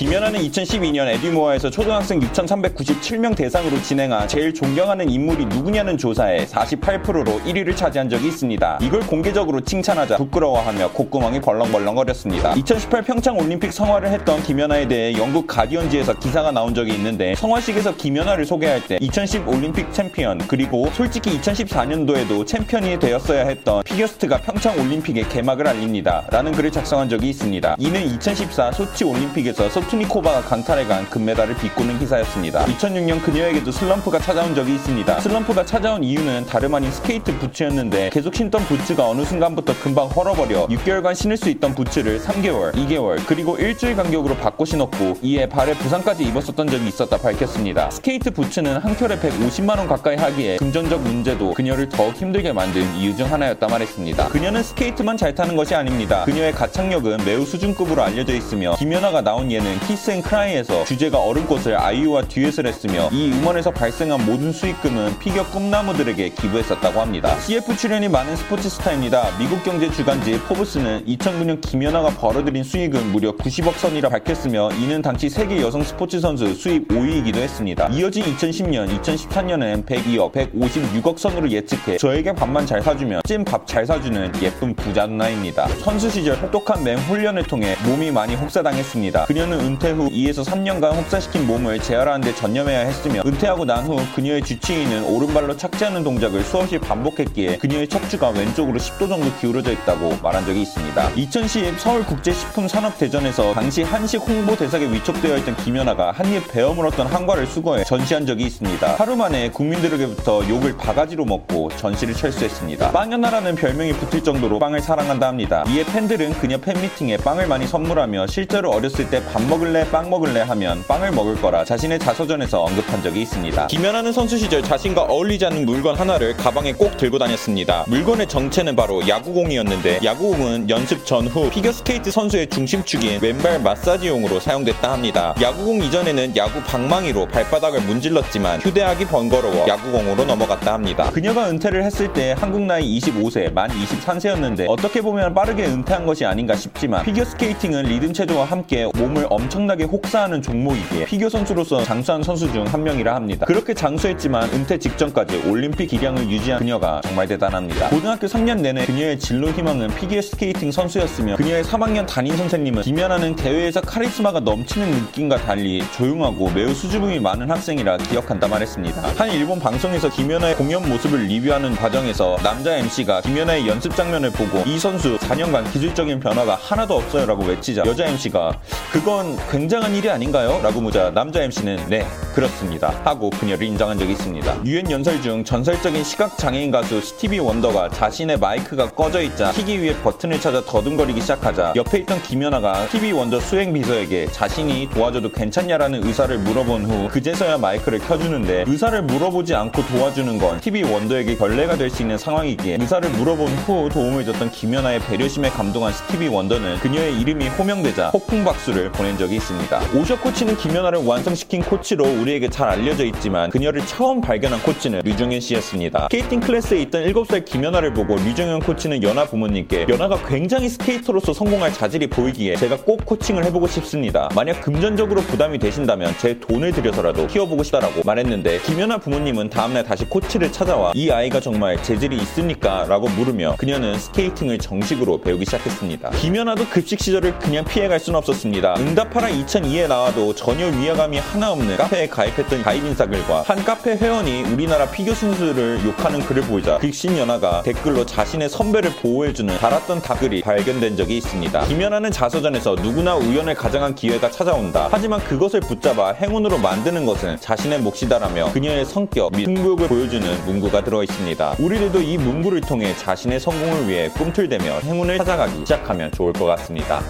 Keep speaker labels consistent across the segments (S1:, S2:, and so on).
S1: 김연아는 2012년 에듀모아에서 초등학생 6,397명 대상으로 진행한 제일 존경하는 인물이 누구냐는 조사에 48%로 1위를 차지한 적이 있습니다. 이걸 공개적으로 칭찬하자 부끄러워하며 콧구멍이 벌렁벌렁거렸습니다. 2018 평창 올림픽 성화를 했던 김연아에 대해 영국 가디언지에서 기사가 나온 적이 있는데 성화식에서 김연아를 소개할 때 2010 올림픽 챔피언 그리고 솔직히 2014년도에도 챔피언이 되었어야 했던 피겨스트가 평창 올림픽의 개막을 알립니다. 라는 글을 작성한 적이 있습니다. 이는 2014 소치 올림픽에서 소트니코바가 강탈해간 금메달을 비꼬는 기사였습니다. 2006년 그녀에게도 슬럼프가 찾아온 적이 있습니다. 슬럼프가 찾아온 이유는 다름 아닌 스케이트 부츠였는데 계속 신던 부츠가 어느 순간부터 금방 헐어버려 6개월간 신을 수 있던 부츠를 3개월, 2개월, 그리고 일주일 간격으로 바꿔 신었고 이에 발에 부상까지 입었었던 적이 있었다 밝혔습니다. 스케이트 부츠는 한 켤레에 150만원 가까이 하기에 금전적 문제도 그녀를 더욱 힘들게 만든 이유 중 하나였다 말했습니다. 그녀는 스케이트만 잘 타는 것이 아닙니다. 그녀의 가창력은 매우 수준급으로 알려져 있으며 김연아가 나온 예능 키스 앤 크라이에서 주제가 얼음꽃을 아이유와 듀엣을 했으며 이 음원에서 발생한 모든 수익금은 피겨 꿈나무들에게 기부했었다고 합니다. CF 출연이 많은 스포츠 스타입니다. 미국 경제 주간지 포브스는 2009년 김연아가 벌어들인 수익은 무려 90억 선이라 밝혔으며 이는 당시 세계 여성 스포츠 선수 수입 5위이기도 했습니다. 이어진 2010년, 2014년엔 102억, 156억 선으로 예측해 저에게 밥만 잘 사주면 찜밥잘 사주는 예쁜 부자 누나입니다. 선수 시절 혹독한 맹 훈련을 통해 몸이 많이 혹사당했습니다. 그녀는 은퇴 후 2에서 3년간 혹사시킨 몸을 재활하는 데 전념해야 했으며 은퇴하고 난 후 그녀의 주치의는 오른발로 착지하는 동작을 수없이 반복했기에 그녀의 척추가 왼쪽으로 10도 정도 기울어져 있다고 말한 적이 있습니다. 2010 서울국제식품산업대전에서 당시 한식 홍보 대상에 위촉되어 있던 김연아가 한입 베어 물었던 한과를 수거해 전시한 적이 있습니다. 하루 만에 국민들에게부터 욕을 바가지로 먹고 전시를 철수했습니다. 빵연아라는 별명이 붙을 정도로 빵을 사랑한다 합니다. 이에 팬들은 그녀 팬미팅에 빵을 많이 선물하며 실제로 어렸을 때 밥 먹을래 빵 먹을래 하면 빵을 먹을 거라 자신의 자서전에서 언급한 적이 있습니다. 김연아는 선수 시절 자신과 어울리지 않는 물건 하나를 가방에 꼭 들고 다녔습니다. 물건의 정체는 바로 야구공이었는데 야구공은 연습 전후 피겨스케이트 선수의 중심축인 왼발 마사지용으로 사용됐다 합니다. 야구공 이전에는 야구 방망이로 발바닥을 문질렀지만 휴대하기 번거로워 야구공으로 넘어갔다 합니다. 그녀가 은퇴를 했을 때 한국 나이 25세, 만 23세였는데 어떻게 보면 빠르게 은퇴한 것이 아닌가 싶지만 피겨스케이팅은 리듬 체조와 함께 몸을 엄청나게 혹사하는 종목이기에 피겨 선수로서 장수한 선수 중 한 명이라 합니다. 그렇게 장수했지만 은퇴 직전까지 올림픽 기량을 유지한 그녀가 정말 대단합니다. 고등학교 3년 내내 그녀의 진로 희망은 피겨 스케이팅 선수였으며 그녀의 3학년 담임 선생님은 김연아는 대회에서 카리스마가 넘치는 느낌과 달리 조용하고 매우 수줍음이 많은 학생이라 기억한다 말했습니다. 한 일본 방송에서 김연아의 공연 모습을 리뷰하는 과정에서 남자 MC가 김연아의 연습 장면을 보고 이 선수 4년간 기술적인 변화가 하나도 없어요 라고 외치자 여자 MC가 그건 굉장한 일이 아닌가요? 라고 묻자 남자 MC는 네 그렇습니다 하고 그녀를 인정한 적이 있습니다. 유엔 연설 중 전설적인 시각장애인 가수 스티비 원더가 자신의 마이크가 꺼져 있자 키기 위해 버튼을 찾아 더듬거리기 시작하자 옆에 있던 김연아가 스티비 원더 수행 비서에게 자신이 도와줘도 괜찮냐라는 의사를 물어본 후 그제서야 마이크를 켜주는데 의사를 물어보지 않고 도와주는 건 스티비 원더에게 결례가 될 수 있는 상황이기에 의사를 물어본 후 도움을 줬던 김연아의 배려심에 감동한 스티비 원더는 그녀의 이름이 호명되자 폭풍 박수를 보낸 적이 있습니다. 오셔 코치는 김연아를 완성시킨 코치로 우리에게 잘 알려져 있지만 그녀를 처음 발견한 코치는 류정현 씨였습니다. 스케이팅 클래스에 있던 7살 김연아를 보고 류정현 코치는 연아 부모님께 연아가 굉장히 스케이터로서 성공할 자질이 보이기에 제가 꼭 코칭을 해보고 싶습니다. 만약 금전적으로 부담이 되신다면 제 돈을 들여서라도 키워보고 싶다라고 말했는데 김연아 부모님은 다음날 다시 코치를 찾아와 이 아이가 정말 재질이 있습니까? 라고 물으며 그녀는 스케이팅을 정식으로 배우기 시작했습니다. 김연아도 급식 시절을 그냥 피해갈 순 없었습니다. 응답하라 2002에 나와도 전혀 위화감이 하나 없는 카페에 가입했던 가입 인사글과 한 카페 회원이 우리나라 피겨 선수를 욕하는 글을 보이자 빅신 연아가 댓글로 자신의 선배를 보호해주는 달았던 댓글이 발견된 적이 있습니다. 김연아는 자서전에서 누구나 우연을 가장한 기회가 찾아온다. 하지만 그것을 붙잡아 행운으로 만드는 것은 자신의 몫이다라며 그녀의 성격 및 승부욕을 보여주는 문구가 들어 있습니다. 우리들도 이 문구를 통해 자신의 성공을 위해 꿈틀대며 행운을 찾아가기 시작하면 좋을 것 같습니다.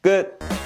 S1: 끝!